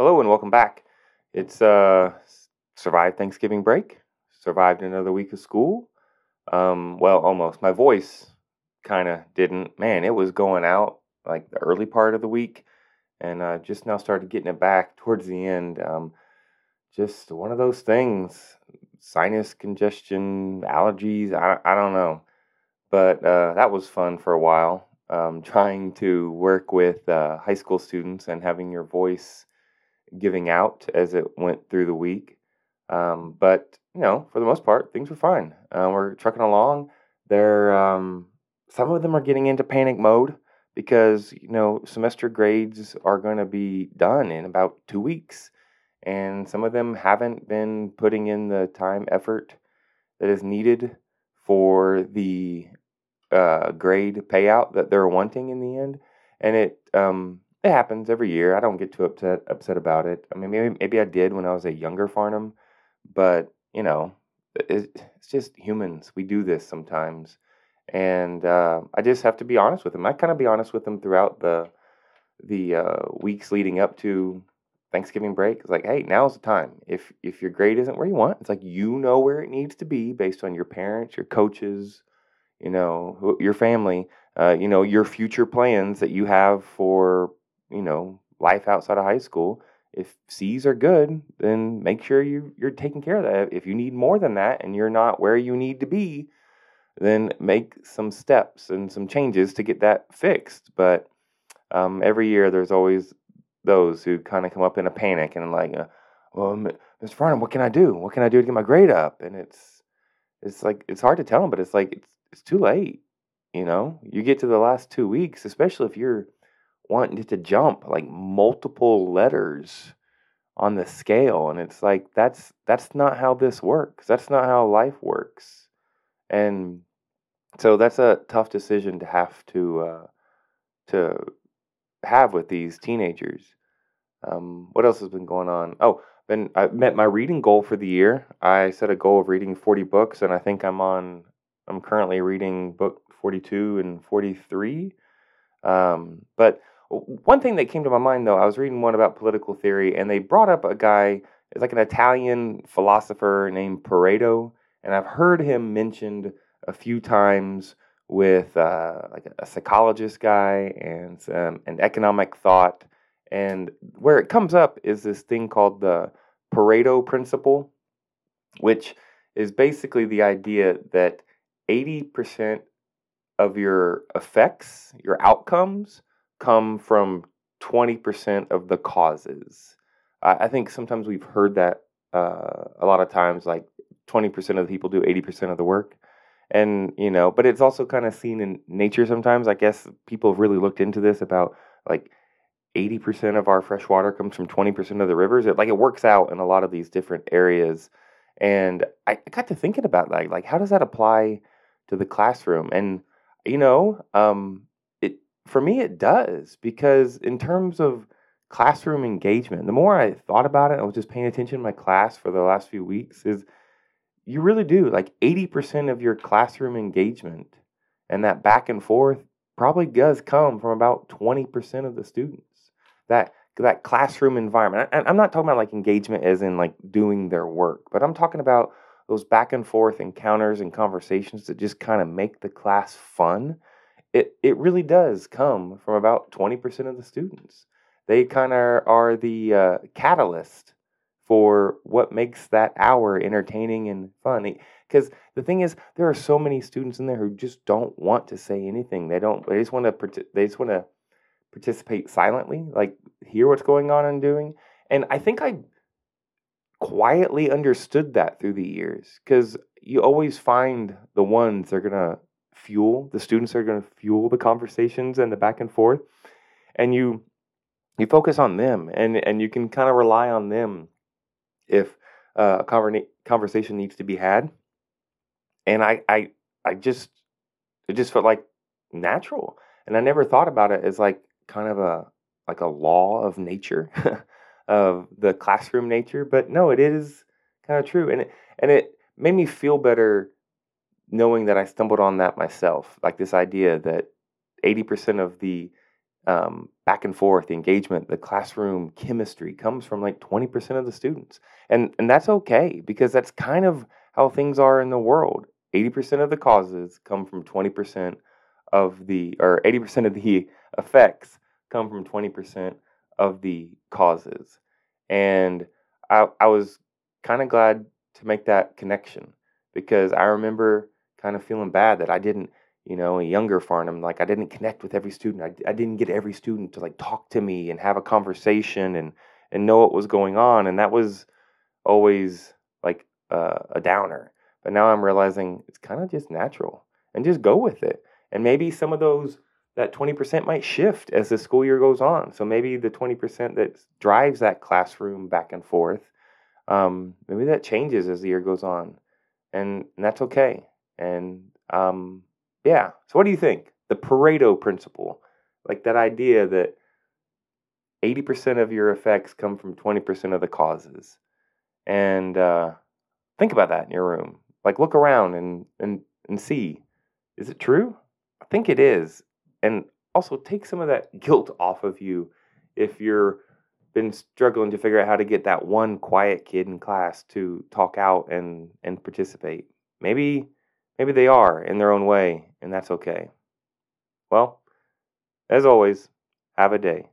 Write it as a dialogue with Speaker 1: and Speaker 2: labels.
Speaker 1: Hello and welcome back. It's uh survived Thanksgiving break, survived another week of school. Um, well, almost. My voice kind of didn't. Man, it was going out like the early part of the week, and uh, just now started getting it back towards the end. Um, just one of those things: sinus congestion, allergies. I I don't know, but uh, that was fun for a while. Um, trying to work with uh, high school students and having your voice giving out as it went through the week. Um, but you know, for the most part, things were fine. Uh, we're trucking along. There, um, some of them are getting into panic mode because you know semester grades are going to be done in about two weeks, and some of them haven't been putting in the time effort that is needed for the uh, grade payout that they're wanting in the end, and it um, it happens every year. I don't get too upset upset about it. I mean, maybe maybe I did when I was a younger Farnham, but you know, it, it's just humans. We do this sometimes, and uh, I just have to be honest with them. I kind of be honest with them throughout the the uh, weeks leading up to Thanksgiving break. It's like, hey, now's the time. If if your grade isn't where you want, it's like you know where it needs to be based on your parents, your coaches, you know, your family, uh, you know, your future plans that you have for you know, life outside of high school. If C's are good, then make sure you you're taking care of that. If you need more than that and you're not where you need to be, then make some steps and some changes to get that fixed. But um, every year there's always those who kind of come up in a panic and like, uh, well, Mr. Farnham, what can I do? What can I do to get my grade up? And it's it's like it's hard to tell them, but it's like it's it's too late. You know, you get to the last two weeks, especially if you're wanting to jump like multiple letters on the scale and it's like that's that's not how this works. That's not how life works. And so that's a tough decision to have to uh, to have with these teenagers. Um, what else has been going on? Oh then i met my reading goal for the year. I set a goal of reading 40 books and i think i'm on i'm currently reading book 42 and 43 um, but one thing that came to my mind, though, I was reading one about political theory, and they brought up a guy, it's like an Italian philosopher named Pareto, and I've heard him mentioned a few times with uh, like a psychologist guy and an economic thought. And where it comes up is this thing called the Pareto principle, which is basically the idea that 80% of your effects, your outcomes, come from 20% of the causes. I, I think sometimes we've heard that uh, a lot of times, like 20% of the people do 80% of the work. And, you know, but it's also kind of seen in nature sometimes. I guess people have really looked into this about like 80% of our fresh water comes from 20% of the rivers. It like it works out in a lot of these different areas. And I, I got to thinking about that. Like, how does that apply to the classroom? And, you know, um, for me, it does because in terms of classroom engagement, the more I thought about it, I was just paying attention to my class for the last few weeks. Is you really do like 80% of your classroom engagement and that back and forth probably does come from about 20% of the students. That that classroom environment. And I'm not talking about like engagement as in like doing their work, but I'm talking about those back and forth encounters and conversations that just kind of make the class fun it it really does come from about 20% of the students. They kind of are the uh, catalyst for what makes that hour entertaining and fun. Because the thing is, there are so many students in there who just don't want to say anything. They don't. They just want to. They just want to participate silently, like hear what's going on and doing. And I think I quietly understood that through the years because you always find the ones that are gonna fuel the students are going to fuel the conversations and the back and forth and you you focus on them and and you can kind of rely on them if uh, a conver- conversation needs to be had. And i i i just it just felt like natural and i never thought about it as like kind of a like a law of nature of the classroom nature but no it is kind of true and it and it made me feel better knowing that I stumbled on that myself, like this idea that 80% of the um, back and forth, the engagement, the classroom chemistry comes from like 20% of the students. And and that's okay because that's kind of how things are in the world. 80% of the causes come from 20% of the or 80% of the effects come from 20% of the causes. And I I was kind of glad to make that connection because I remember kind of feeling bad that I didn't you know, a younger Farnham, like I didn't connect with every student. I, I didn't get every student to like talk to me and have a conversation and and know what was going on, and that was always like uh, a downer. But now I'm realizing it's kind of just natural and just go with it. And maybe some of those that 20% might shift as the school year goes on. So maybe the 20% that drives that classroom back and forth, um, maybe that changes as the year goes on, and, and that's okay. And um, yeah. So what do you think? The Pareto principle, like that idea that 80% of your effects come from 20% of the causes. And uh, think about that in your room. Like look around and, and, and see. Is it true? I think it is. And also take some of that guilt off of you if you're been struggling to figure out how to get that one quiet kid in class to talk out and and participate. Maybe maybe they are in their own way and that's okay. Well, as always, have a day.